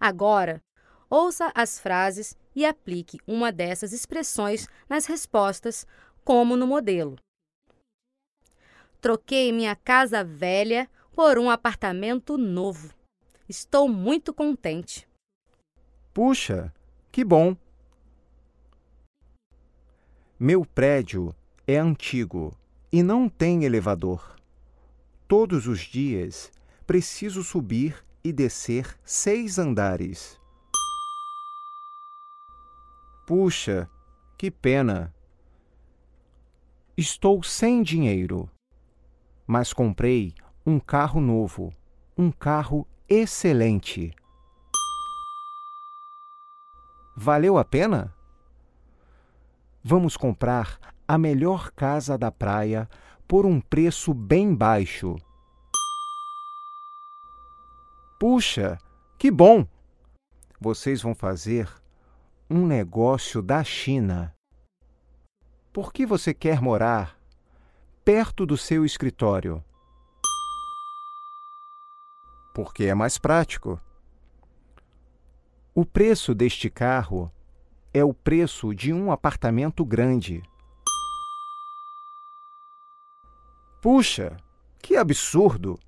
Agora, ouça as frases e aplique uma dessas expressões nas respostas, como no modelo. Troquei minha casa velha por um apartamento novo. Estou muito contente. Puxa, que bom! Meu prédio é antigo e não tem elevador. Todos os dias preciso subir e descer seis andares. Puxa, que pena! Estou sem dinheiro, mas comprei um carro novo, um carro excelente. Valeu a pena? Vamos comprar a melhor casa da praia por um preço bem baixo. Puxa, que bom! Vocês vão fazer um negócio da China. Por que você quer morar perto do seu escritório? Porque é mais prático. O preço deste carro é o preço de um apartamento grande. Puxa, que absurdo!